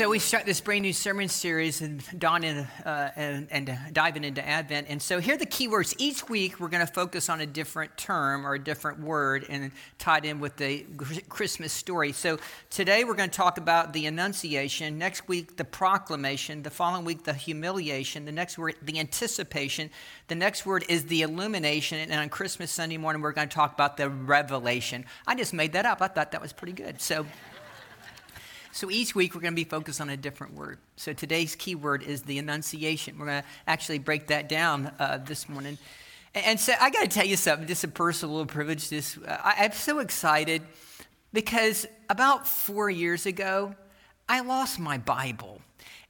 So we start this brand new sermon series and dawn in, uh, and, and diving into Advent. And so here are the key words. Each week we're going to focus on a different term or a different word and tied in with the Christmas story. So today we're going to talk about the Annunciation. Next week the Proclamation. The following week the Humiliation. The next word the Anticipation. The next word is the Illumination. And on Christmas Sunday morning we're going to talk about the Revelation. I just made that up. I thought that was pretty good. So. So each week we're going to be focused on a different word. So today's key word is the Annunciation. We're going to actually break that down uh, this morning. And, so I got to tell you something, just a personal little privilege. This I, I'm so excited because about four years ago, I lost my Bible.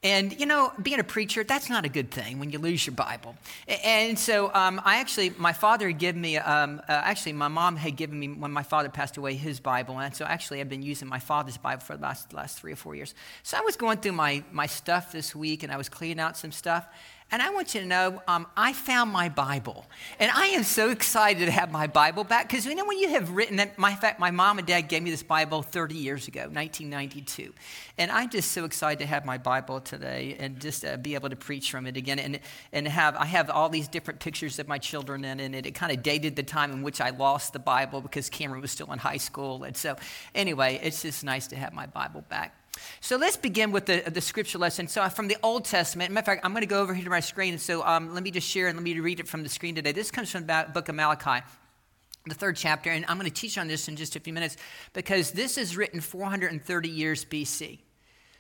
And, you know, being a preacher, that's not a good thing when you lose your Bible. And so um, I actually, my father had given me, um, uh, actually, my mom had given me, when my father passed away, his Bible. And so actually, I've been using my father's Bible for the last, last three or four years. So I was going through my, my stuff this week and I was cleaning out some stuff. And I want you to know, um, I found my Bible. And I am so excited to have my Bible back because you know when you have written it, my fact, my mom and dad gave me this Bible 30 years ago, 1992. And I'm just so excited to have my Bible today and just uh, be able to preach from it again. And, and have, I have all these different pictures of my children in it. It kind of dated the time in which I lost the Bible because Cameron was still in high school. And so, anyway, it's just nice to have my Bible back. So let's begin with the, the scripture lesson. So from the Old Testament, matter of fact, I'm going to go over here to my screen. So um, let me just share and let me read it from the screen today. This comes from the book of Malachi, the third chapter, and I'm going to teach on this in just a few minutes because this is written 430 years BC.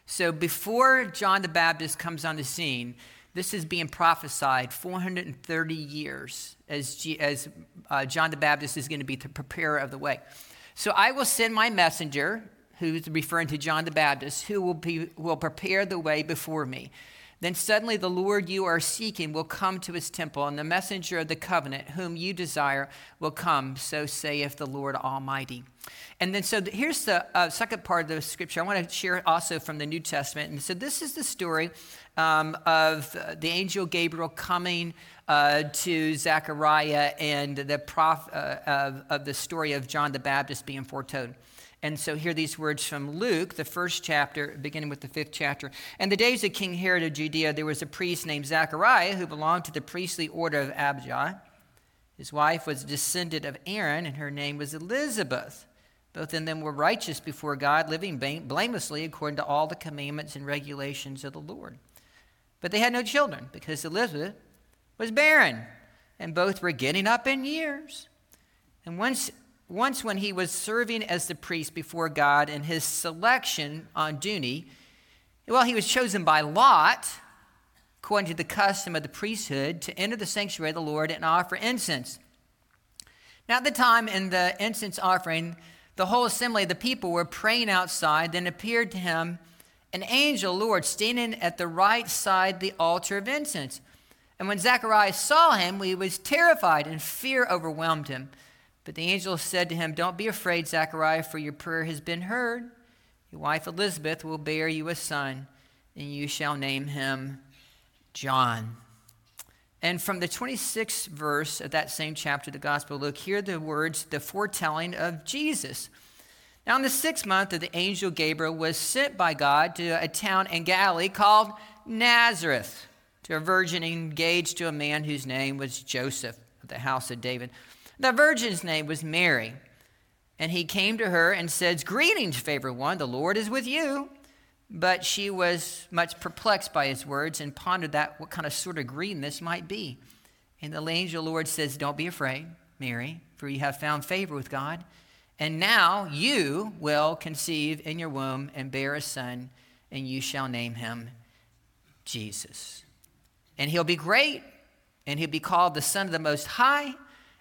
So before John the Baptist comes on the scene, this is being prophesied 430 years as, G, as uh, John the Baptist is going to be the preparer of the way. So I will send my messenger, who's referring to John the Baptist, who will, be, will prepare the way before me. Then suddenly the Lord you are seeking will come to his temple, and the messenger of the covenant, whom you desire, will come. So saith the Lord Almighty. And then, so here's the uh, second part of the scripture. I want to share also from the New Testament. And so, this is the story um, of the angel Gabriel coming uh, to Zechariah and the prof, uh, of, of the story of John the Baptist being foretold. And so hear these words from Luke, the first chapter, beginning with the fifth chapter. In the days of King Herod of Judea, there was a priest named Zachariah who belonged to the priestly order of Abijah. His wife was a descendant of Aaron, and her name was Elizabeth. Both of them were righteous before God, living blamelessly according to all the commandments and regulations of the Lord. But they had no children because Elizabeth was barren, and both were getting up in years. And once once, when he was serving as the priest before God in his selection on duty, well, he was chosen by Lot, according to the custom of the priesthood, to enter the sanctuary of the Lord and offer incense. Now, at the time in the incense offering, the whole assembly of the people were praying outside. Then appeared to him an angel, Lord, standing at the right side the altar of incense. And when Zacharias saw him, he was terrified, and fear overwhelmed him. But the angel said to him, Don't be afraid, Zechariah, for your prayer has been heard. Your wife Elizabeth will bear you a son, and you shall name him John. And from the 26th verse of that same chapter, of the Gospel Luke, hear the words, the foretelling of Jesus. Now, in the sixth month the angel Gabriel was sent by God to a town in Galilee called Nazareth, to a virgin engaged to a man whose name was Joseph the house of David. The virgin's name was Mary. And he came to her and said, Greetings, favored one, the Lord is with you. But she was much perplexed by his words and pondered that what kind of sort of greeting this might be. And the angel Lord says, Don't be afraid, Mary, for you have found favor with God. And now you will conceive in your womb and bear a son, and you shall name him Jesus. And he'll be great, and he'll be called the Son of the Most High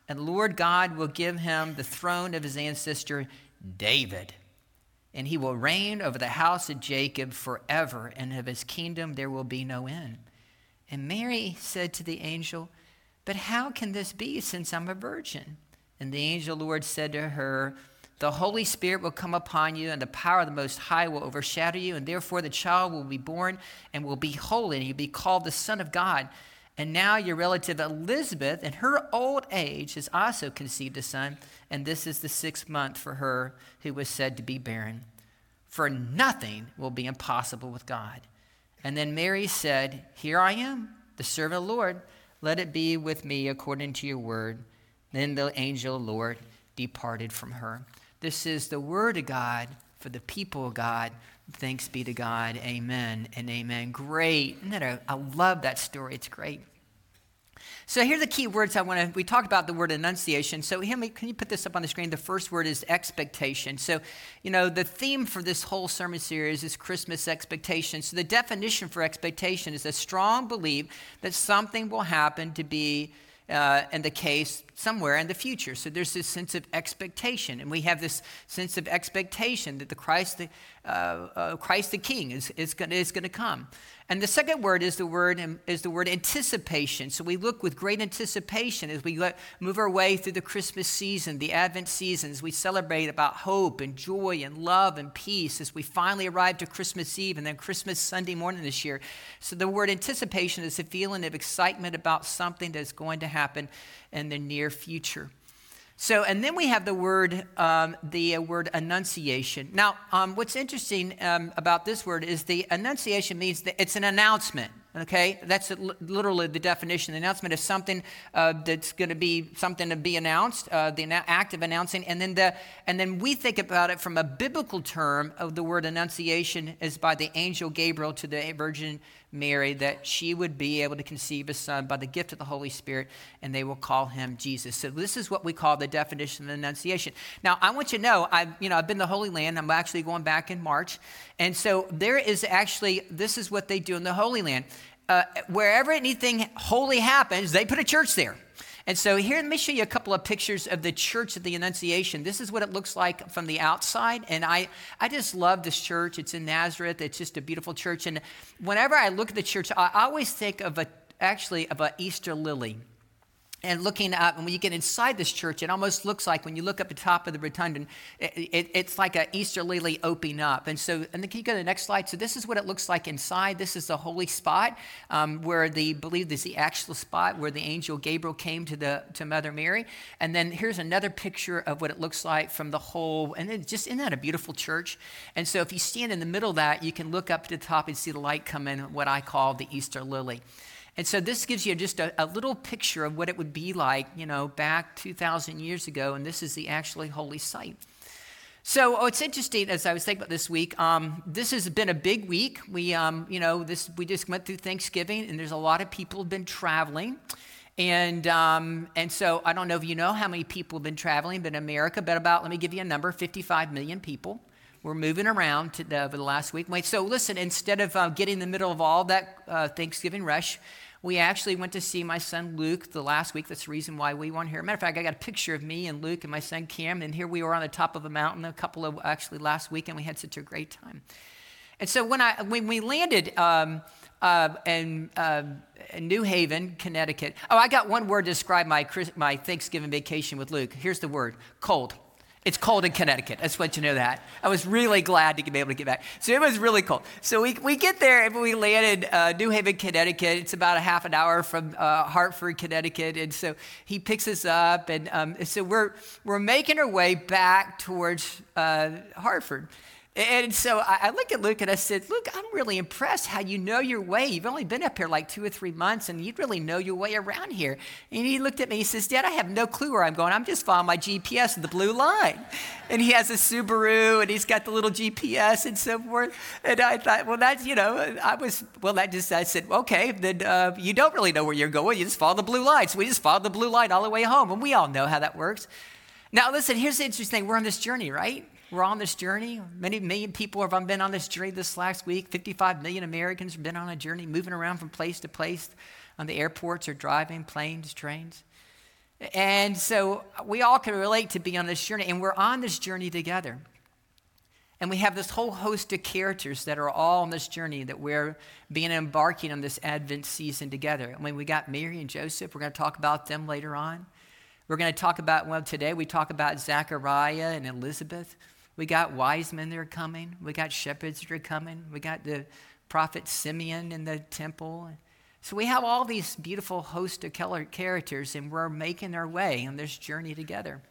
and Lord God will give him the throne of his ancestor David. And he will reign over the house of Jacob forever, and of his kingdom there will be no end. And Mary said to the angel, But how can this be since I'm a virgin? And the angel Lord said to her, The Holy Spirit will come upon you, and the power of the Most High will overshadow you, and therefore the child will be born and will be holy, and he'll be called the Son of God. And now your relative Elizabeth, in her old age, has also conceived a son, and this is the sixth month for her who was said to be barren. for nothing will be impossible with God. And then Mary said, Here I am, the servant of the Lord. Let it be with me according to your word. Then the angel of the Lord departed from her. This is the word of God for the people of God. Thanks be to God. Amen and amen. Great. Isn't that a, I love that story. It's great. So here are the key words I want to. We talked about the word annunciation. So can you put this up on the screen? The first word is expectation. So, you know, the theme for this whole sermon series is Christmas expectation. So the definition for expectation is a strong belief that something will happen to be uh, in the case somewhere in the future. So there's this sense of expectation, and we have this sense of expectation that the Christ, the, uh, uh, Christ the King, is, is going to come. And the second word is the word is the word anticipation. So we look with great anticipation as we move our way through the Christmas season, the Advent seasons. We celebrate about hope and joy and love and peace as we finally arrive to Christmas Eve and then Christmas Sunday morning this year. So the word anticipation is a feeling of excitement about something that's going to happen in the near future. So, and then we have the word, um, the uh, word annunciation. Now, um, what's interesting um, about this word is the annunciation means that it's an announcement. Okay, that's literally the definition. The announcement is something uh, that's going to be something to be announced, uh, the act of announcing, and then the and then we think about it from a biblical term of the word annunciation is by the angel Gabriel to the Virgin Mary that she would be able to conceive a son by the gift of the Holy Spirit, and they will call him Jesus. So this is what we call the definition of annunciation. Now I want you to know I've you know I've been to the Holy Land. I'm actually going back in March, and so there is actually this is what they do in the Holy Land uh, wherever anything holy happens, they put a church there. And so here, let me show you a couple of pictures of the church of the Annunciation. This is what it looks like from the outside. And I, I just love this church. It's in Nazareth. It's just a beautiful church. And whenever I look at the church, I always think of a, actually of an Easter lily and looking up, and when you get inside this church, it almost looks like when you look up the top of the rotunda, it, it, it's like an Easter lily opening up. And so, and then can you go to the next slide? So this is what it looks like inside. This is the holy spot um, where the believe this is the actual spot where the angel Gabriel came to the to Mother Mary. And then here's another picture of what it looks like from the whole. And then just isn't that a beautiful church? And so if you stand in the middle of that, you can look up to the top and see the light come in. What I call the Easter lily. And so this gives you just a, a, little picture of what it would be like, you know, back 2,000 years ago. And this is the actually holy site. So oh, it's interesting as I was thinking about this week. Um, this has been a big week. We, um, you know, this we just went through Thanksgiving, and there's a lot of people have been traveling. And, um, and so I don't know if you know how many people have been traveling, but in America, but about, let me give you a number 55 million people. We're moving around the, over the last week. Wait, so listen, instead of uh, getting in the middle of all that uh, Thanksgiving rush, we actually went to see my son Luke the last week. That's the reason why we weren't here. Matter of fact, I got a picture of me and Luke and my son Cam, and here we were on the top of a mountain a couple of actually last week, and we had such a great time. And so when I when we landed um, uh, in, uh, in, New Haven, Connecticut, oh, I got one word to describe my my Thanksgiving vacation with Luke. Here's the word: cold. It's cold in Connecticut. I just want you to know that. I was really glad to be able to get back. So it was really cold. So we, we get there and we landed uh, New Haven, Connecticut. It's about a half an hour from uh, Hartford, Connecticut. And so he picks us up. And um, so we're, we're making our way back towards uh, Hartford. And so I look at Luke and I said, Luke, I'm really impressed how you know your way. You've only been up here like two or three months and you'd really know your way around here. And he looked at me, he says, Dad, I have no clue where I'm going. I'm just following my GPS and the blue line. And he has a Subaru and he's got the little GPS and so forth. And I thought, well, that's, you know, I was, well, that just, I said, okay, then uh, you don't really know where you're going. You just follow the blue line. So we just followed the blue line all the way home. And we all know how that works. Now, listen, here's the interesting thing. We're on this journey, right? We're on this journey. Many million people have been on this journey this last week. 55 million Americans have been on a journey, moving around from place to place on the airports or driving planes, trains. And so we all can relate to be on this journey, and we're on this journey together. And we have this whole host of characters that are all on this journey that we're being embarking on this Advent season together. I mean, we got Mary and Joseph. We're going to talk about them later on. We're going to talk about, well, today we talk about Zachariah and Elizabeth. We got wise men that are coming. We got shepherds that are coming. We got the prophet Simeon in the temple. So we have all these beautiful host of characters, and we're making our way on this journey together.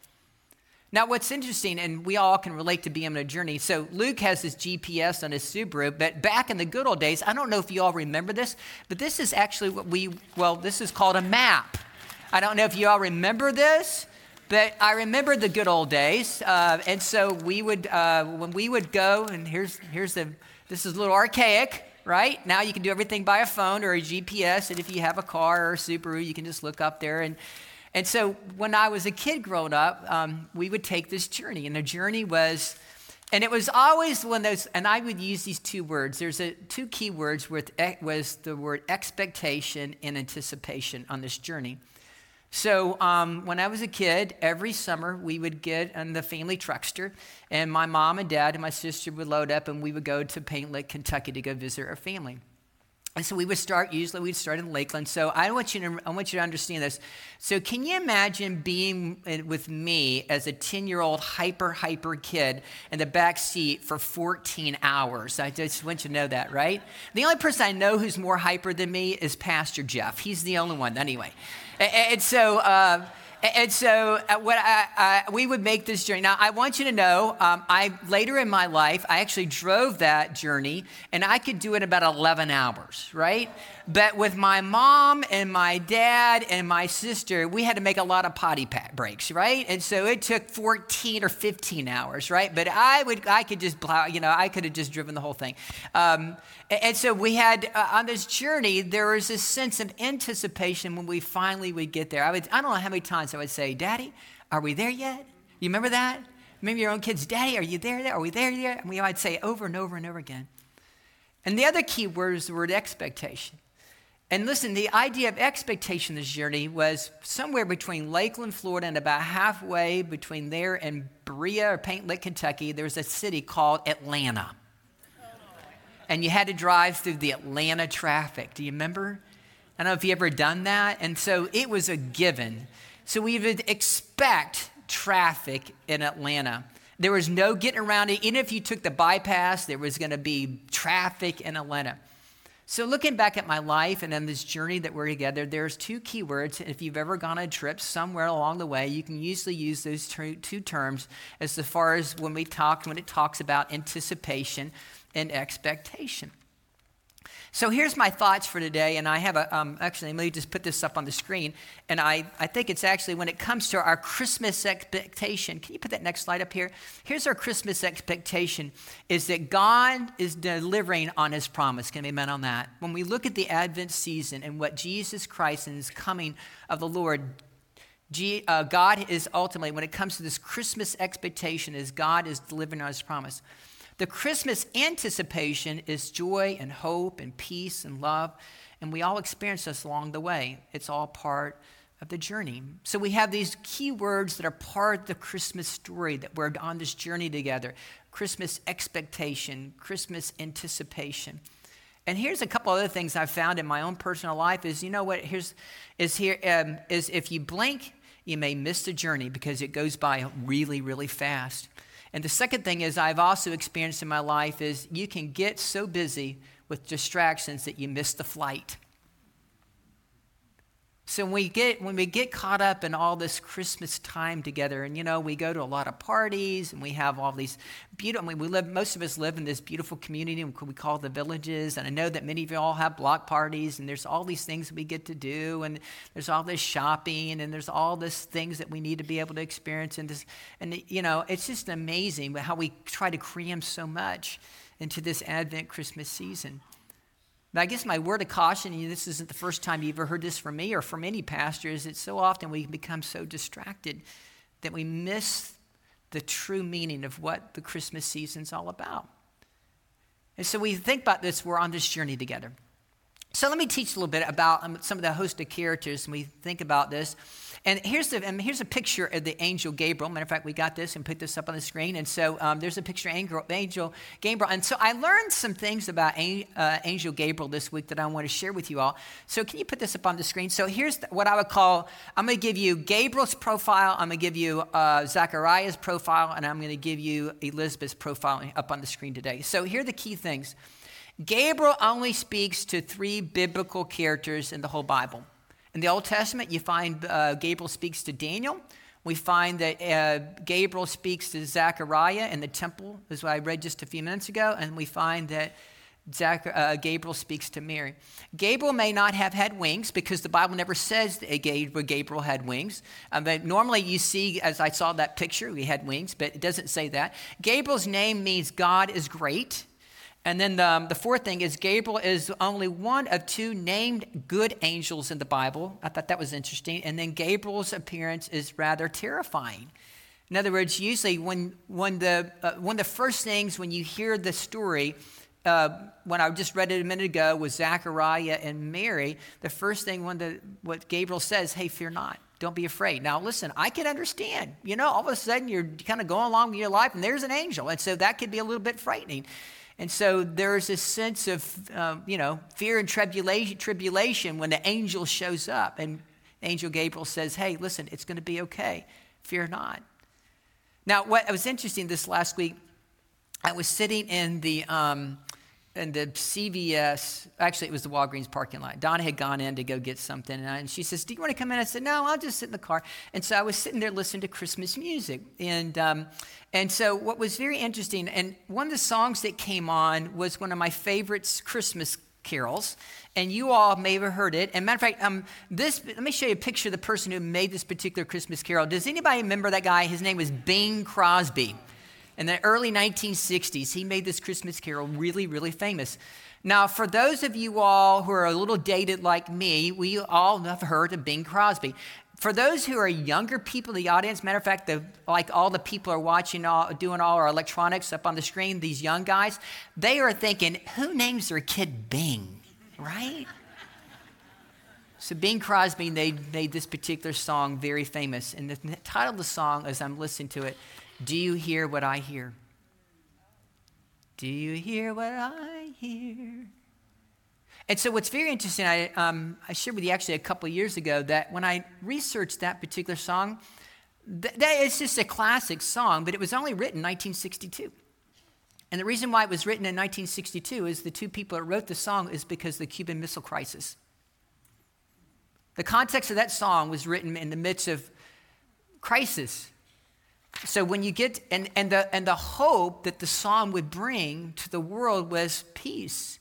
Now, what's interesting, and we all can relate to being on a journey. So, Luke has his GPS on his Subaru, but back in the good old days, I don't know if you all remember this, but this is actually what we, well, this is called a map. I don't know if you all remember this, but I remember the good old days. Uh, and so, we would, uh, when we would go, and here's, here's the, this is a little archaic, right? Now you can do everything by a phone or a GPS, and if you have a car or a Subaru, you can just look up there and and so when I was a kid growing up, um, we would take this journey, and the journey was, and it was always one of those, and I would use these two words. There's a, two key words with was the word expectation and anticipation on this journey. So um, when I was a kid, every summer we would get in the family truckster, and my mom and dad and my sister would load up, and we would go to Paint Lick, Kentucky to go visit our family. And so we would start, usually we'd start in Lakeland. So I want you to, I want you to understand this. So can you imagine being with me as a 10 year old hyper, hyper kid in the back seat for 14 hours? I just want you to know that, right? The only person I know who's more hyper than me is Pastor Jeff. He's the only one, anyway. And so, uh, and so, uh, what I, I, we would make this journey. Now, I want you to know, um, I later in my life, I actually drove that journey, and I could do it about 11 hours, right? But with my mom and my dad and my sister, we had to make a lot of potty breaks, right? And so it took 14 or 15 hours, right? But I would, I could just plow, you know, I could have just driven the whole thing. Um, and so we had uh, on this journey, there was this sense of anticipation when we finally would get there. I would, I don't know how many times I would say, "Daddy, are we there yet?" You remember that? Maybe your own kids, "Daddy, are you there? Yet? Are we there yet?" And we would say over and over and over again. And the other key word is the word expectation. And listen, the idea of expectation this journey was somewhere between Lakeland, Florida, and about halfway between there and Berea or Paint Lick, Kentucky. There's a city called Atlanta. And you had to drive through the Atlanta traffic. Do you remember? I don't know if you ever done that. And so it was a given. So we would expect traffic in Atlanta. There was no getting around it. Even if you took the bypass, there was going to be traffic in Atlanta. So, looking back at my life and on this journey that we're together, there's two key words. If you've ever gone on a trip somewhere along the way, you can usually use those two, two terms as far as when we talk, when it talks about anticipation and expectation. So here's my thoughts for today, and I have a, um, actually, let me just put this up on the screen. And I, I think it's actually when it comes to our Christmas expectation, can you put that next slide up here? Here's our Christmas expectation is that God is delivering on his promise. Can we amen on that? When we look at the Advent season and what Jesus Christ and his coming of the Lord G, uh, God is ultimately, when it comes to this Christmas expectation, is God is delivering on his promise. The Christmas anticipation is joy and hope and peace and love, and we all experience this along the way. It's all part of the journey. So we have these key words that are part of the Christmas story that we're on this journey together Christmas expectation, Christmas anticipation. And here's a couple other things I've found in my own personal life is you know what here's is here um, is if you blink you may miss the journey because it goes by really really fast. And the second thing is I've also experienced in my life is you can get so busy with distractions that you miss the flight. So when we get when we get caught up in all this Christmas time together, and you know we go to a lot of parties, and we have all these beautiful. I mean, we live. Most of us live in this beautiful community we call the villages, and I know that many of you all have block parties, and there's all these things we get to do, and there's all this shopping, and there's all this things that we need to be able to experience, and this, and you know, it's just amazing how we try to cram so much into this Advent Christmas season. But I guess my word of caution, and this isn't the first time you've ever heard this from me or from any pastor, is that so often we become so distracted that we miss the true meaning of what the Christmas season's all about. And so we think about this, we're on this journey together. So let me teach a little bit about um, some of the host of characters, and we think about this. And here's, the, and here's a picture of the angel Gabriel. Matter of fact, we got this and put this up on the screen. And so um, there's a picture of angel, angel, Gabriel. And so I learned some things about uh, angel Gabriel this week that I want to share with you all. So can you put this up on the screen? So here's what I would call I'm going to give you Gabriel's profile, I'm going to give you uh, Zachariah's profile, and I'm going to give you Elizabeth's profile up on the screen today. So here are the key things. Gabriel only speaks to three biblical characters in the whole Bible. In the Old Testament, you find uh, Gabriel speaks to Daniel We find that uh, Gabriel speaks to Zechariah in the temple, what I read just a few minutes ago, and we find that Zach, uh, Gabriel speaks to Mary. Gabriel may not have had wings because the Bible never says that Gabriel had wings. Um, but normally you see, as I saw that picture, he had wings, but it doesn't say that. Gabriel's name means God is great. And then the, um, the fourth thing is Gabriel is only one of two named good angels in the Bible. I thought that was interesting. And then Gabriel's appearance is rather terrifying. In other words, usually when, when the, uh, one of the first things when you hear the story, uh, when I just read it a minute ago with Zachariah and Mary, the first thing when the, what Gabriel says, hey, fear not. Don't be afraid. Now, listen, I can understand. You know, all of a sudden you're kind of going along with your life and there's an angel. And so that could be a little bit frightening. And so there's this sense of, um, you know, fear and tribulation, tribulation when the angel shows up. And Angel Gabriel says, hey, listen, it's going to be okay. Fear not. Now, what was interesting this last week, I was sitting in the, um, in the CVS, actually, it was the Walgreens parking lot. Donna had gone in to go get something, and, I, and, she says, Do you want to come in? I said, No, I'll just sit in the car. And so I was sitting there listening to Christmas music. And, um, and so, what was very interesting, and one of the songs that came on was one of my favorites, Christmas carols, and you all may have heard it. And matter of fact, um, this let me show you a picture of the person who made this particular Christmas carol. Does anybody remember that guy? His name was Bing Crosby. In the early 1960s, he made this Christmas carol really, really famous. Now, for those of you all who are a little dated like me, we all have heard of Bing Crosby. For those who are younger people in the audience, matter of fact, the, like all the people are watching, all, doing all our electronics up on the screen, these young guys, they are thinking, who names their kid Bing, right? So Bing Crosby made, made this particular song very famous. And the title of the song, as I'm listening to it, do you hear what I hear? Do you hear what I hear? And so, what's very interesting, I, um, I shared with you actually a couple years ago that when I researched that particular song, th- that it's just a classic song, but it was only written in 1962. And the reason why it was written in 1962 is the two people that wrote the song is because of the Cuban Missile Crisis. The context of that song was written in the midst of crisis so when you get and, and the and the hope that the psalm would bring to the world was peace.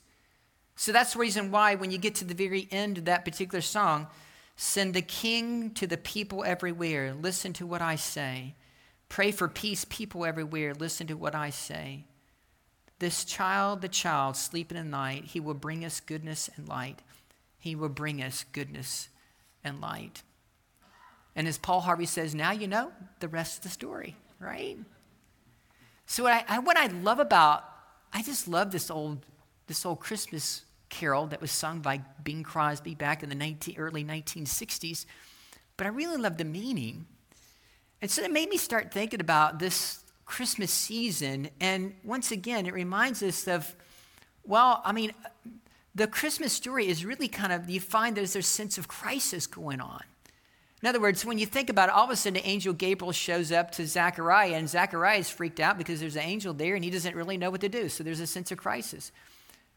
So that's the reason why when you get to the very end of that particular song send the king to the people everywhere. Listen to what i say. Pray for peace people everywhere. Listen to what i say. This child the child sleeping in the night he will bring us goodness and light. He will bring us goodness and light and as Paul Harvey says, now you know the rest of the story, right? So what I, I, what I love about, I just love this old, this old Christmas carol that was sung by Bing Crosby back in the 19, early 1960s. But I really love the meaning. And so it made me start thinking about this Christmas season. And once again, it reminds us of, well, I mean, the Christmas story is really kind of, you find there's a sense of crisis going on. In other words, when you think about it, all of a sudden angel Gabriel shows up to Zechariah, and Zechariah is freaked out because there's an angel there and he doesn't really know what to do. So there's a sense of crisis.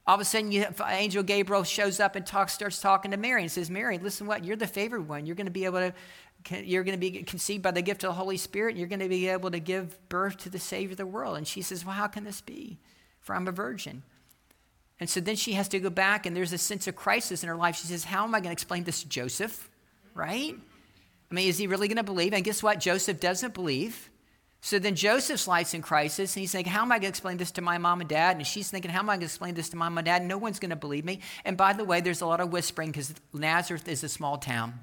All of a sudden, you have, angel Gabriel shows up and starts talking to Mary and says, Mary, listen, what? You're the favored one. You're going to be able to, you're going to be conceived by the gift of the Holy Spirit. And you're going to be able to give birth to the Savior of the world. And she says, Well, how can this be? For I'm a virgin. And so then she has to go back, and there's a sense of crisis in her life. She says, How am I going to explain this to Joseph? Right? I mean, is he really going to believe? And guess what? Joseph doesn't believe. So then Joseph's life's in crisis, and he's thinking, How am I going to explain this to my mom and dad? And she's thinking, How am I going to explain this to my mom and dad? No one's going to believe me. And by the way, there's a lot of whispering because Nazareth is a small town,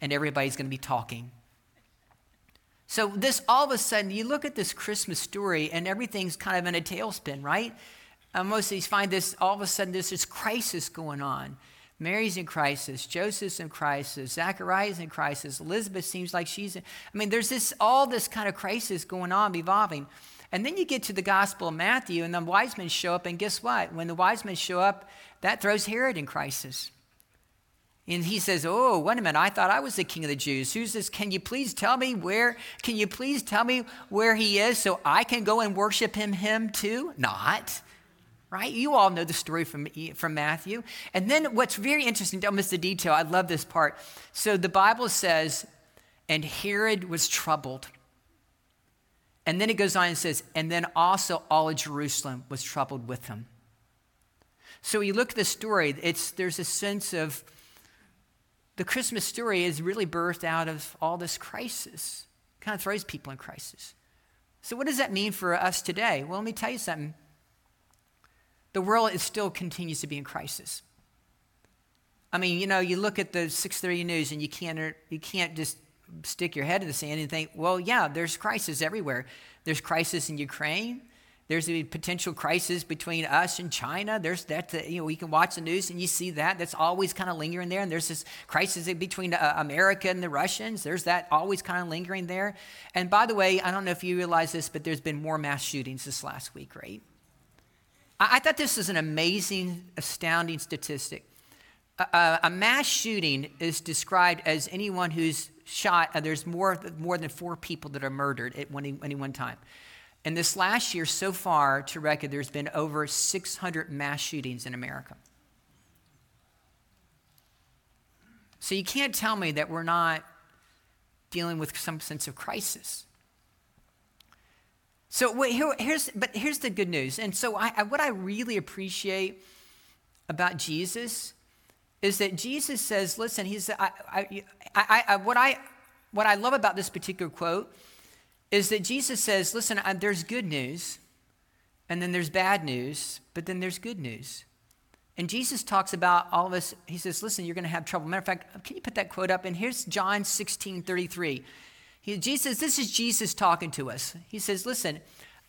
and everybody's going to be talking. So, this all of a sudden, you look at this Christmas story, and everything's kind of in a tailspin, right? Uh, most of these find this all of a sudden, there's this crisis going on. Mary's in crisis, Joseph's in crisis, Zachariah's in crisis, Elizabeth seems like she's in, I mean, there's this all this kind of crisis going on, evolving. And then you get to the Gospel of Matthew, and the wise men show up, and guess what? When the wise men show up, that throws Herod in crisis. And he says, Oh, wait a minute, I thought I was the king of the Jews. Who's this? Can you please tell me where, can you please tell me where he is so I can go and worship him, him too? Not right? You all know the story from, from Matthew. And then what's very interesting, don't miss the detail, I love this part. So the Bible says, and Herod was troubled. And then it goes on and says, and then also all of Jerusalem was troubled with him. So you look at the story, it's, there's a sense of the Christmas story is really birthed out of all this crisis. kind of throws people in crisis. So, what does that mean for us today? Well, let me tell you something. The world is still continues to be in crisis. I mean, you know, you look at the 6:30 news and you can't you can't just stick your head in the sand and think, well, yeah, there's crisis everywhere. There's crisis in Ukraine. There's a potential crisis between us and China. There's that, you know, we can watch the news and you see that. That's always kind of lingering there. And there's this crisis between uh, America and the Russians. There's that always kind of lingering there. And by the way, I don't know if you realize this, but there's been more mass shootings this last week, right? I, I thought this was an amazing, astounding statistic. A, mass shooting is described as anyone who's shot, uh, there's more, more than four people that are murdered at any one time. And this last year, so far to record, there's been over 600 mass shootings in America. So you can't tell me that we're not dealing with some sense of crisis. So wait, here, here's, but here's the good news. And so I, I, what I really appreciate about Jesus is that Jesus says, listen, he's, I, I, what, I, what I love about this particular quote is that Jesus says, listen, there's good news, and then there's bad news, but then there's good news. And Jesus talks about all of us. He says, listen, you're going to have trouble. Matter of fact, can you put that quote up? And here's John 16 33. He, Jesus, this is Jesus talking to us. He says, listen,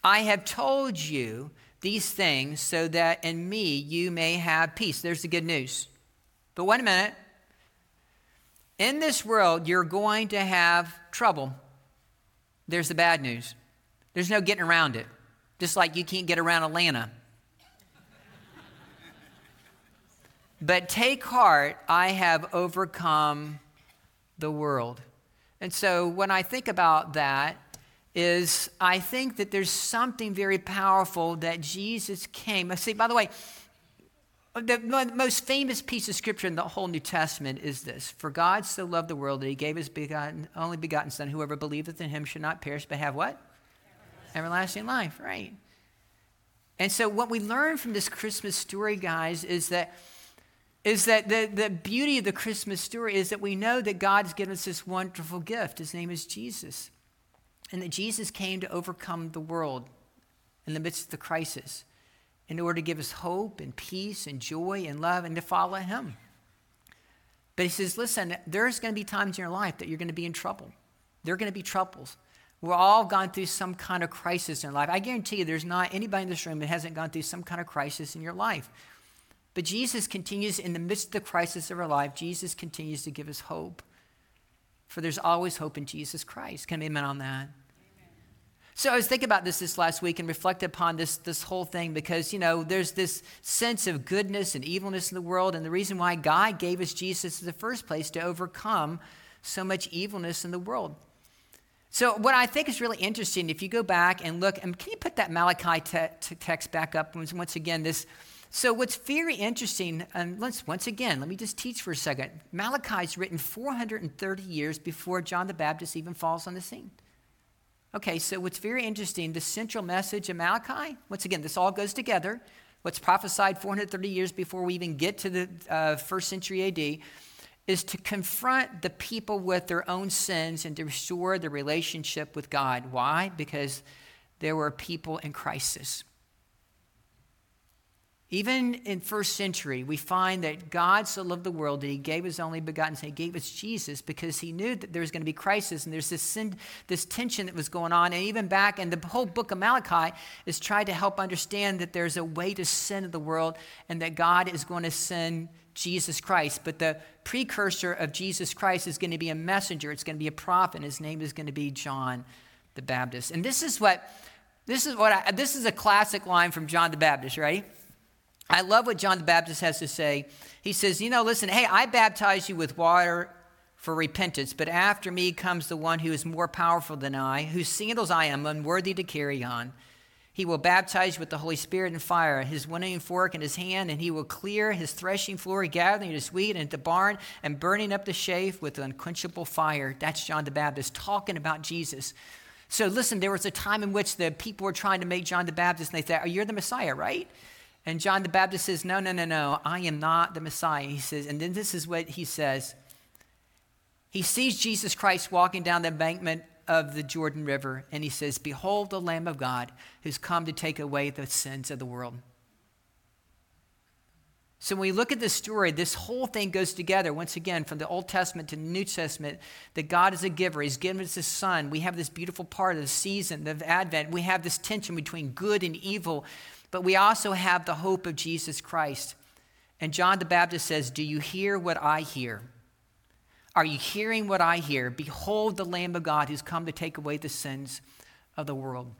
I have told you these things so that in me you may have peace. There's the good news. But wait a minute. In this world, you're going to have trouble. There's the bad news. There's no getting around it. Just like you can't get around Atlanta. but take heart, I have overcome the world. And so when I think about that, is I think that there's something very powerful that Jesus came. I See, by the way, the most famous piece of scripture in the whole New Testament is this For God so loved the world that he gave his begotten, only begotten Son, whoever believeth in him should not perish but have what? Everlasting, Everlasting life, right. And so, what we learn from this Christmas story, guys, is that is that the, the beauty of the Christmas story is that we know that God's given us this wonderful gift. His name is Jesus. And that Jesus came to overcome the world in the midst of the crisis in order to give us hope and peace and joy and love and to follow Him. But He says, listen, there's going to be times in your life that you're going to be in trouble. There are going to be troubles. We're all gone through some kind of crisis in life. I guarantee you, there's not anybody in this room that hasn't gone through some kind of crisis in your life. But Jesus continues, in the midst of the crisis of our life, Jesus continues to give us hope. For there's always hope in Jesus Christ. Can I amen on that? So I was thinking about this this last week and reflect upon this, this whole thing because, you know, there's this sense of goodness and evilness in the world. And the reason why God gave us Jesus in the first place to overcome so much evilness in the world. So what I think is really interesting, if you go back and look, and can you put that Malachi te- text back up once again? This, so what's very interesting, and let's once again, let me just teach for a second. Malachi is written 430 years before John the Baptist even falls on the scene. Okay, so what's very interesting, the central message of Malachi, once again, this all goes together. What's prophesied 430 years before we even get to the uh, first century AD is to confront the people with their own sins and to restore the relationship with God. Why? Because there were people in crisis. Even in first century, we find that God so loved the world that he gave his only begotten son. He gave us Jesus because he knew that there was going to be crisis and there's this, sin, this tension that was going on. And even back, and the whole book of Malachi is trying to help understand that there's a way to sin of the world and that God is going to send Jesus Christ. But the precursor of Jesus Christ is going to be a messenger. It's going to be a prophet. And his name is going to be John the Baptist. And this is what, this is what I, this is a classic line from John the Baptist, right? I love what John the Baptist has to say. He says, You know, listen, hey, I baptize you with water for repentance, but after me comes the one who is more powerful than I, whose sandals I am unworthy to carry on. He will baptize you with the Holy Spirit and fire, his winnowing fork in his hand, and he will clear his threshing floor, gathering his wheat into the barn and burning up the chaff with unquenchable fire. That's John the Baptist talking about Jesus. So listen, there was a time in which the people were trying to make John the Baptist, and they thought, oh, You're the Messiah, right? And John the Baptist says, No, no, no, no, I am not the Messiah. He says, and then this is what he says. He sees Jesus Christ walking down the embankment of the Jordan River, and he says, Behold the Lamb of God who's come to take away the sins of the world. So when we look at this story, this whole thing goes together once again from the Old Testament to the New Testament. That God is a giver; He's given us His Son. We have this beautiful part of the season of Advent. We have this tension between good and evil, but we also have the hope of Jesus Christ. And John the Baptist says, "Do you hear what I hear?" Are you hearing what I hear? Behold the Lamb of God who's come to take away the sins of the world.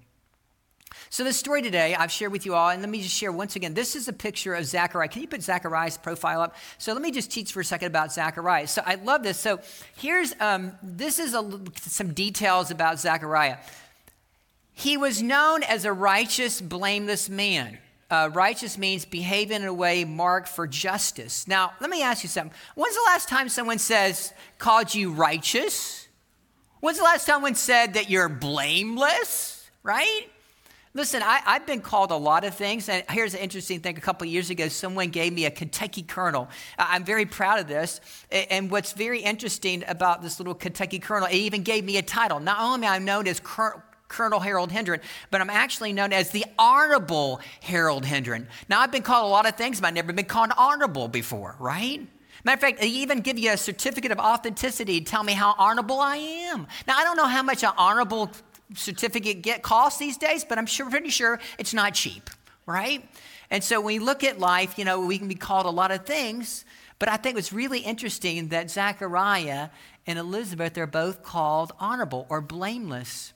So, this story today I've shared with you all, and let me just share once again. This is a picture of Zachariah. Can you put Zachariah's profile up? So, let me just teach for a second about Zachariah. So, I love this. So, here's um, this is a, some details about Zachariah. He was known as a righteous, blameless man. Uh, righteous means behaving in a way marked for justice. Now, let me ask you something. When's the last time someone says, called you righteous? When's the last time someone said that you're blameless, right? Listen, I, have been called a lot of things. And here's an interesting thing. A couple years ago, someone gave me a Kentucky Colonel. I'm very proud of this. And what's very interesting about this little Kentucky Colonel, it even gave me a title. Not only am I known as Colonel, Colonel Harold Hendren, but I'm actually known as the Honorable Harold Hendren. Now, I've been called a lot of things, but I've never been called honorable before, right? Matter of fact, they even give you a certificate of authenticity to tell me how honorable I am. Now, I don't know how much an honorable certificate get costs these days, but I'm sure, pretty sure it's not cheap, right? And so when we look at life, you know, we can be called a lot of things, but I think it's really interesting that Zechariah and Elizabeth are both called honorable or blameless.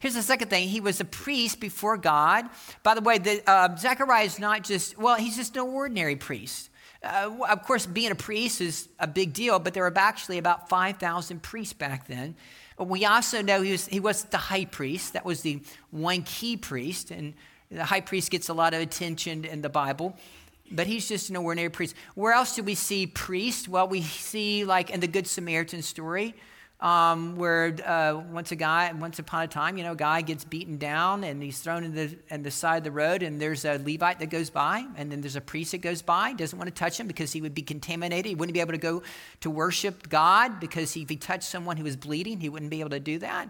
Here's the second thing. He was a priest before God. By the way, the, uh, Zechariah is not just, well, he's just an ordinary priest. Uh, of course, being a priest is a big deal, but there were actually about 5,000 priests back then. But we also know he was, he was the high priest. That was the one key priest. And the high priest gets a lot of attention in the Bible. But he's just an ordinary priest. Where else do we see priests? Well, we see, like in the Good Samaritan story, um, where uh, once a guy, once upon a time, you know, a guy gets beaten down and he's thrown in the, in the side of the road, and there's a Levite that goes by, and then there's a priest that goes by, doesn't want to touch him because he would be contaminated. He wouldn't be able to go to worship God because if he touched someone who was bleeding, he wouldn't be able to do that.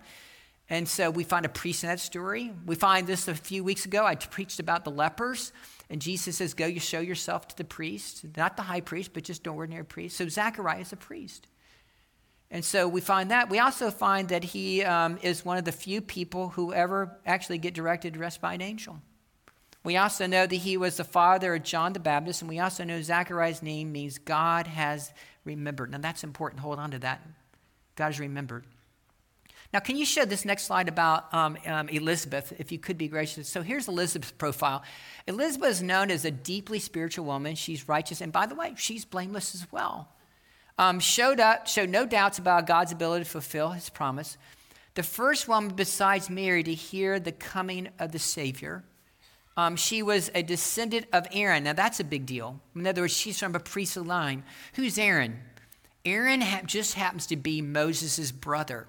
And so we find a priest in that story. We find this a few weeks ago. I preached about the lepers. And Jesus says, Go, you show yourself to the priest, not the high priest, but just an ordinary priest. So Zachariah is a priest. And so we find that. We also find that he um, is one of the few people who ever actually get directed to rest by an angel. We also know that he was the father of John the Baptist, and we also know Zachariah's name means God has remembered. Now that's important. Hold on to that. God has remembered. Now, can you show this next slide about um, um, Elizabeth, if you could be gracious? So here's Elizabeth's profile. Elizabeth is known as a deeply spiritual woman. She's righteous, and by the way, she's blameless as well um, showed up, showed no doubts about God's ability to fulfill his promise. The first woman besides Mary to hear the coming of the Savior. Um, she was a descendant of Aaron. Now, that's a big deal. In other words, she's from a priestly line. Who's Aaron? Aaron ha- just happens to be Moses' brother.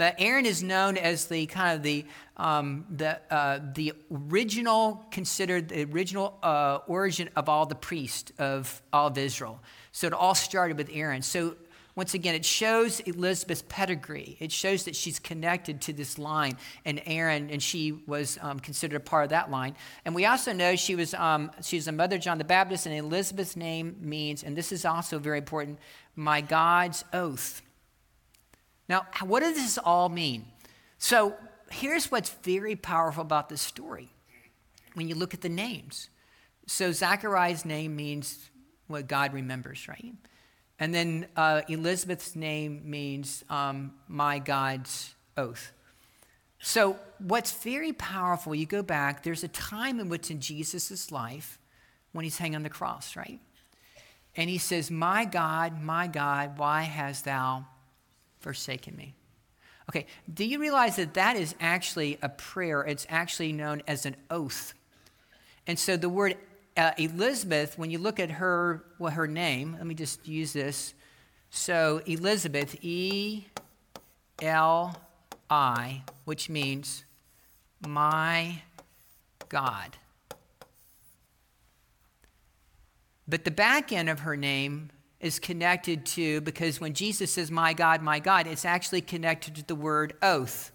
Aaron is known as the kind of the, um, the, uh, the original, considered the original uh, origin of all the priests of all of Israel. So it all started with Aaron. So once again, it shows Elizabeth's pedigree. It shows that she's connected to this line, and Aaron, and she was um, considered a part of that line. And we also know she was um, was a mother of John the Baptist, and Elizabeth's name means, and this is also very important, my God's oath. Now, what does this all mean? So here's what's very powerful about this story when you look at the names. So Zachariah's name means what God remembers, right? And then uh, Elizabeth's name means um, my God's oath. So, what's very powerful, you go back, there's a time in which in Jesus' life when he's hanging on the cross, right? And he says, My God, my God, why hast thou forsaken me? Okay, do you realize that that is actually a prayer? It's actually known as an oath. And so the word uh, Elizabeth, when you look at her, well, her name, let me just use this. So Elizabeth, E L I, which means my God. But the back end of her name is connected to, because when Jesus says, My God, my God, it's actually connected to the word oath.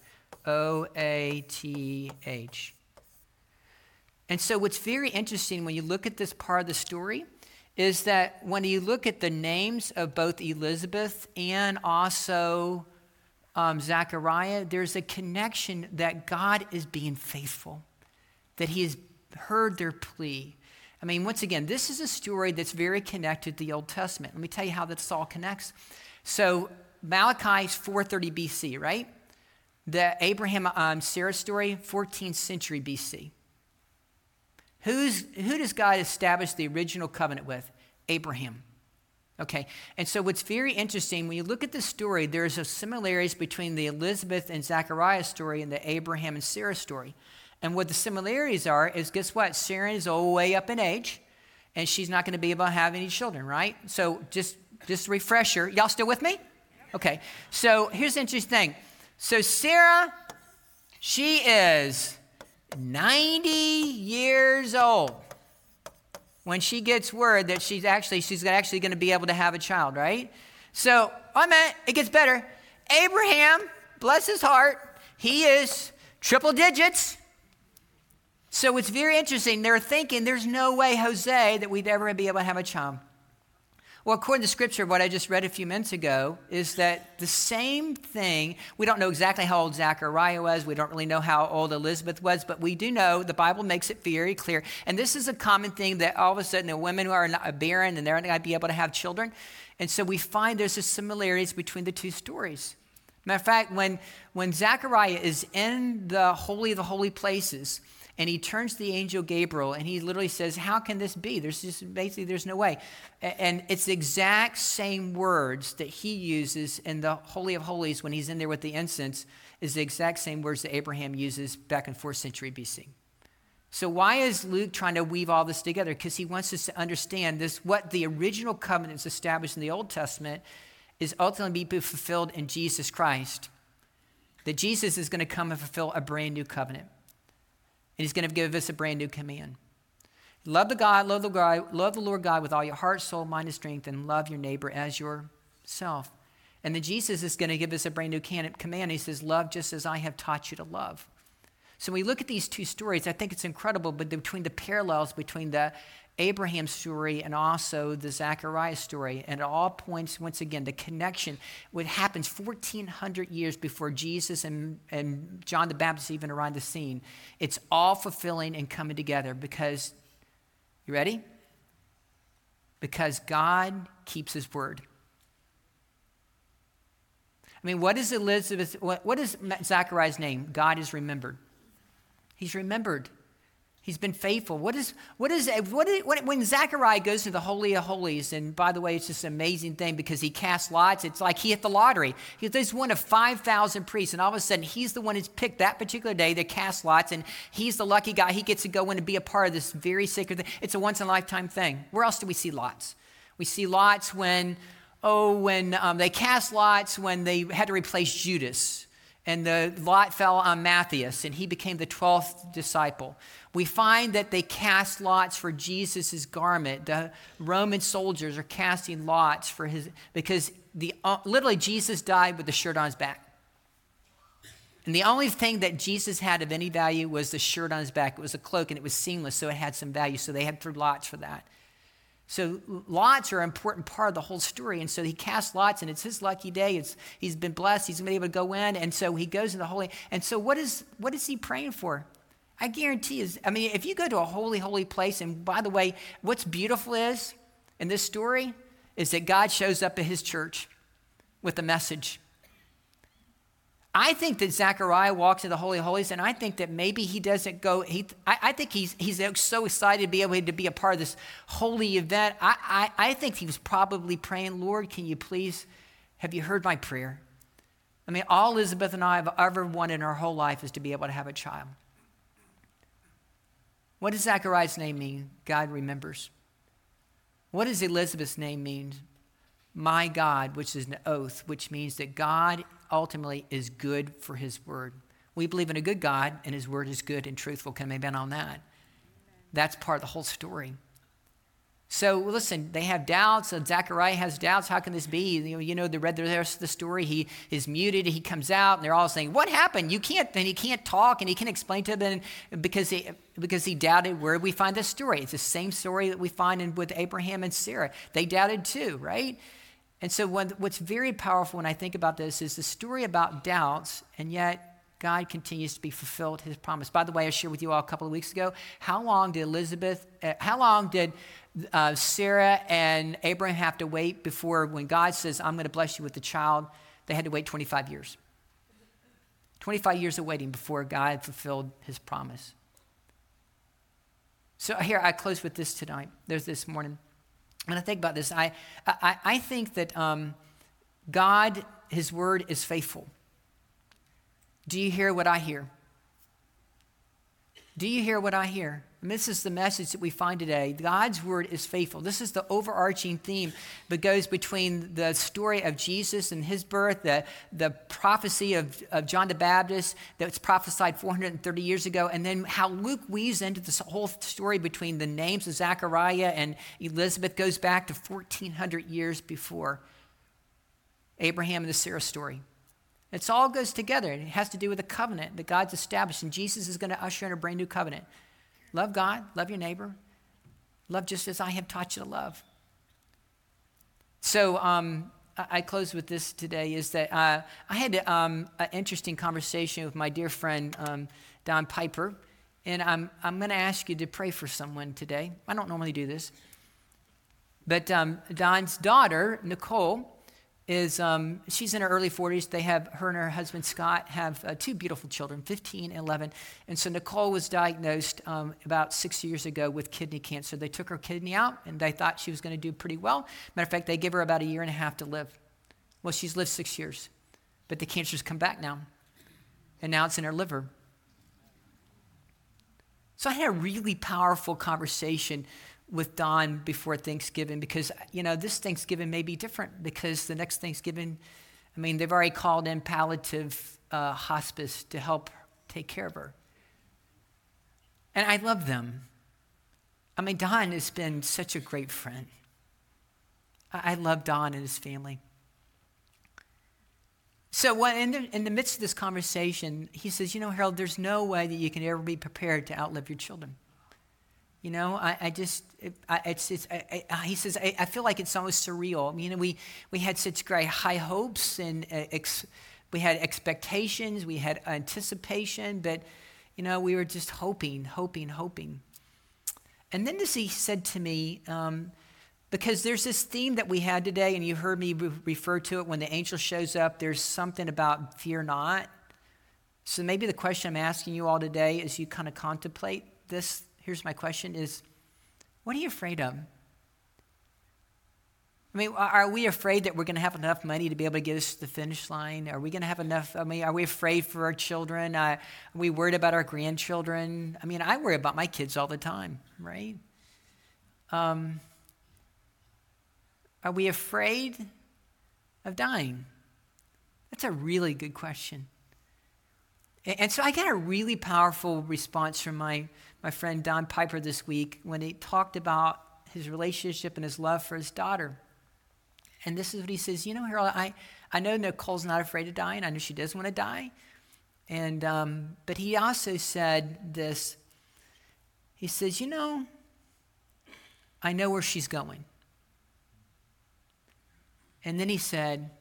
O A T H. And so, what's very interesting when you look at this part of the story is that when you look at the names of both Elizabeth and also um, Zechariah, there's a connection that God is being faithful, that He has heard their plea, I mean, once again, this is a story that's very connected to the Old Testament. Let me tell you how this all connects. So, Malachi is 430 BC, right? The Abraham um, Sarah story, 14th century BC. Who's, who does God establish the original covenant with? Abraham. Okay, and so what's very interesting when you look at the story, there's a similarities between the Elizabeth and Zachariah story and the Abraham and Sarah story. And what the similarities are is guess what? Sarah is all way up in age, and she's not going to be able to have any children, right? So just just refresher. Y'all still with me? Okay. So here's the interesting thing. So Sarah, she is 90 years old when she gets word that she's actually she's actually going to be able to have a child, right? So, oh, I mean, it gets better. Abraham, bless his heart, he is triple digits. So it's very interesting. They're thinking there's no way, Jose, that we'd ever be able to have a child. Well, according to scripture, what I just read a few minutes ago is that the same thing, we don't know exactly how old Zachariah was. We don't really know how old Elizabeth was, but we do know the Bible makes it very clear. And this is a common thing that all of a sudden the women who are barren and they're not going to be able to have children. And so we find there's similarities between the two stories. Matter of fact, when, when Zachariah is in the Holy of the Holy Places, and he turns to the angel Gabriel and he literally says, How can this be? There's just basically, there's no way. And it's the exact same words that he uses in the Holy of Holies when he's in there with the incense, is the exact same words that Abraham uses back in 4th century BC. So why is Luke trying to weave all this together? Because he wants us to understand this what the original covenants established in the Old Testament is ultimately be fulfilled in Jesus Christ. That Jesus is going to come and fulfill a brand new covenant. And he's going to give us a brand new command. Love the God, love the God, love the Lord God with all your heart, soul, mind, and strength, and love your neighbor as yourself. And then Jesus is going to give us a brand new command. He says, Love just as I have taught you to love. So when we look at these two stories, I think it's incredible, but between the parallels between the Abraham story and also the Zechariah story. And it all points, once again, the connection, what happens 1,400 years before Jesus and, and John the Baptist even arrived the scene. It's all fulfilling and coming together because, you ready? Because God keeps his word. I mean, what is Elizabeth, what, what is Zachariah's name? God is remembered. He's remembered. He's been faithful. What is, what is, what is when Zechariah goes to the Holy of Holies, and by the way, it's just an amazing thing because he casts lots. It's like he hit the lottery. He's one of 5,000 priests, and all of a sudden, he's the one who's picked that particular day to cast lots, and he's the lucky guy. He gets to go in and be a part of this very sacred thing. It's a once in a lifetime thing. Where else do we see lots? We see lots when, oh, when um, they cast lots when they had to replace Judas and the lot fell on Matthias, and he became the 12th disciple. We find that they cast lots for Jesus' garment. The Roman soldiers are casting lots for his, because the, uh, literally Jesus died with the shirt on his back. And the only thing that Jesus had of any value was the shirt on his back. It was a cloak and it was seamless, so it had some value. So they had three lots for that. So lots are an important part of the whole story. And so he casts lots, and it's his lucky day. It's, he's been blessed. He's been able to go in. And so he goes in the holy. And so what is, what is he praying for? I guarantee is, I mean, if you go to a holy, holy place, and by the way, what's beautiful is in this story is that God shows up at his church with a message. I think that Zechariah walks in the Holy Holies, and I think that maybe he doesn't go. He, I, I, think he's, he's so excited to be able to be a part of this holy event. I, I, I think he was probably praying, Lord, can you please, have you heard my prayer? I mean, all Elizabeth and I have ever wanted in our whole life is to be able to have a child. What does Zachariah's name mean? God remembers. What does Elizabeth's name mean? My God, which is an oath, which means that God ultimately is good for his word. We believe in a good God, and his word is good and truthful. Can I bet on that? That's part of the whole story. So listen, they have doubts. And Zechariah has doubts. How can this be? You know, you know they read the rest of the story. He is muted. He comes out, and they're all saying, "What happened? You can't." And he can't talk, and he can't explain to them because he because he doubted. Where we find this story? It's the same story that we find in, with Abraham and Sarah. They doubted too, right? And so when, what's very powerful when I think about this is the story about doubts, and yet God continues to be fulfilled his promise. By the way, I shared with you all a couple of weeks ago. How long did Elizabeth? Uh, how long did uh, Sarah and Abraham have to wait before when God says, I'm going to bless you with a child, they had to wait 25 years. 25 years of waiting before God fulfilled his promise. So here, I close with this tonight. There's this morning. When I think about this, I, I, I think that um, God, his word is faithful. Do you hear what I hear? Do you hear what I hear? And this is the message that we find today. God's word is faithful. This is the overarching theme that goes between the story of Jesus and his birth, the, the prophecy of, of John the Baptist that's prophesied 430 years ago, and then how Luke weaves into this whole story between the names of Zechariah and Elizabeth goes back to 1400 years before Abraham and the Sarah story. It all goes together. It has to do with a covenant that God's established, and Jesus is going to usher in a brand new covenant. Love God, love your neighbor, love just as I have taught you to love. So um, I close with this today is that uh, I had um, an interesting conversation with my dear friend um, Don Piper, and I'm, I'm going to ask you to pray for someone today. I don't normally do this. But um, Don's daughter, Nicole, is um, she's in her early 40s. They have her and her husband Scott have uh, two beautiful children, 15 and 11. And so Nicole was diagnosed um, about six years ago with kidney cancer. They took her kidney out, and they thought she was going to do pretty well. Matter of fact, they gave her about a year and a half to live. Well, she's lived six years, but the cancer's come back now, and now it's in her liver. So I had a really powerful conversation with Don before Thanksgiving because, you know, this Thanksgiving may be different because the next Thanksgiving, I mean, they've already called in palliative uh, hospice to help take care of her. And I love them. I mean, Don has been such a great friend. I, I love Don and his family. So in the, in the midst of this conversation, he says, You know, Harold, there's no way that you can ever be prepared to outlive your children. You know, I, I just, it, I, it's, it's, I, he says, I, feel like it's almost surreal. I mean, we, we had such great high hopes and uh, ex, we had expectations, we had anticipation, but, you know, we were just hoping, hoping, hoping. And then this, he said to me, um, because there's this theme that we had today, and you heard me re- refer to it when the angel shows up, there's something about fear not. So maybe the question I'm asking you all today as you kind of contemplate this here's my question is what are you afraid of? I mean, are we afraid that we're going to have enough money to be able to get us to the finish line? Are we going to have enough? I mean, are we afraid for our children? Uh, are we worried about our grandchildren? I mean, I worry about my kids all the time, right? Um, are we afraid of dying? That's a really good question. And so I got a really powerful response from my my friend Don Piper this week when he talked about his relationship and his love for his daughter. And this is what he says You know, Harold, I, I know Nicole's not afraid of dying. I know she does want to die. And, um, but he also said this He says, You know, I know where she's going. And then he said,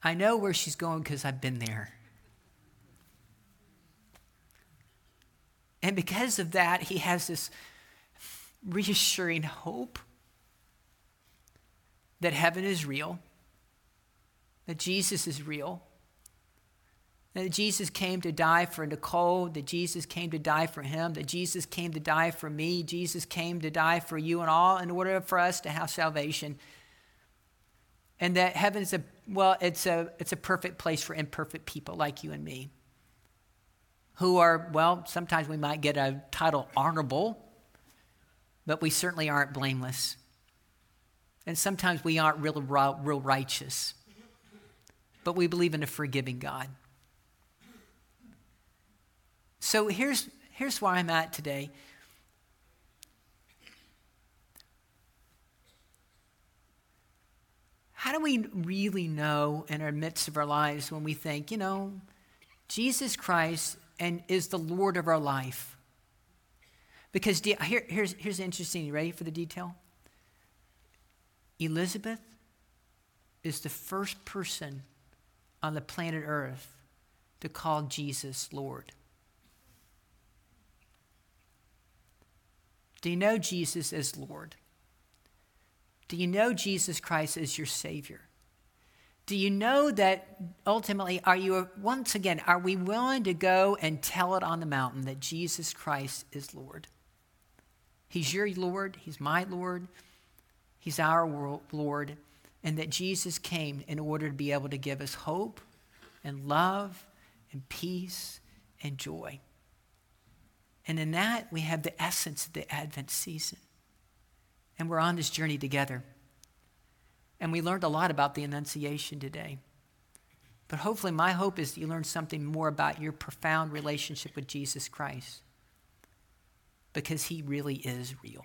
I know where she's going because I've been there. And because of that, he has this reassuring hope that heaven is real, that Jesus is real, that Jesus came to die for Nicole, that Jesus came to die for him, that Jesus came to die for me, Jesus came to die for you and all in order for us to have salvation. And that heaven is a, well, it's a, it's a perfect place for imperfect people like you and me who are, well, sometimes we might get a title honorable, but we certainly aren't blameless. And sometimes we aren't real, real righteous, but we believe in a forgiving God. So here's, here's where I'm at today. How do we really know in our midst of our lives when we think, you know, Jesus Christ and is the Lord of our life. Because here, here's, here's interesting. You ready for the detail? Elizabeth is the first person on the planet Earth to call Jesus Lord. Do you know Jesus as Lord? Do you know Jesus Christ as your Savior? Do you know that ultimately, are you, once again, are we willing to go and tell it on the mountain that Jesus Christ is Lord? He's your Lord, He's my Lord, He's our Lord, and that Jesus came in order to be able to give us hope and love and peace and joy. And in that, we have the essence of the Advent season. And we're on this journey together. And we learned a lot about the Annunciation today. But hopefully, my hope is that you learn something more about your profound relationship with Jesus Christ because he really is real.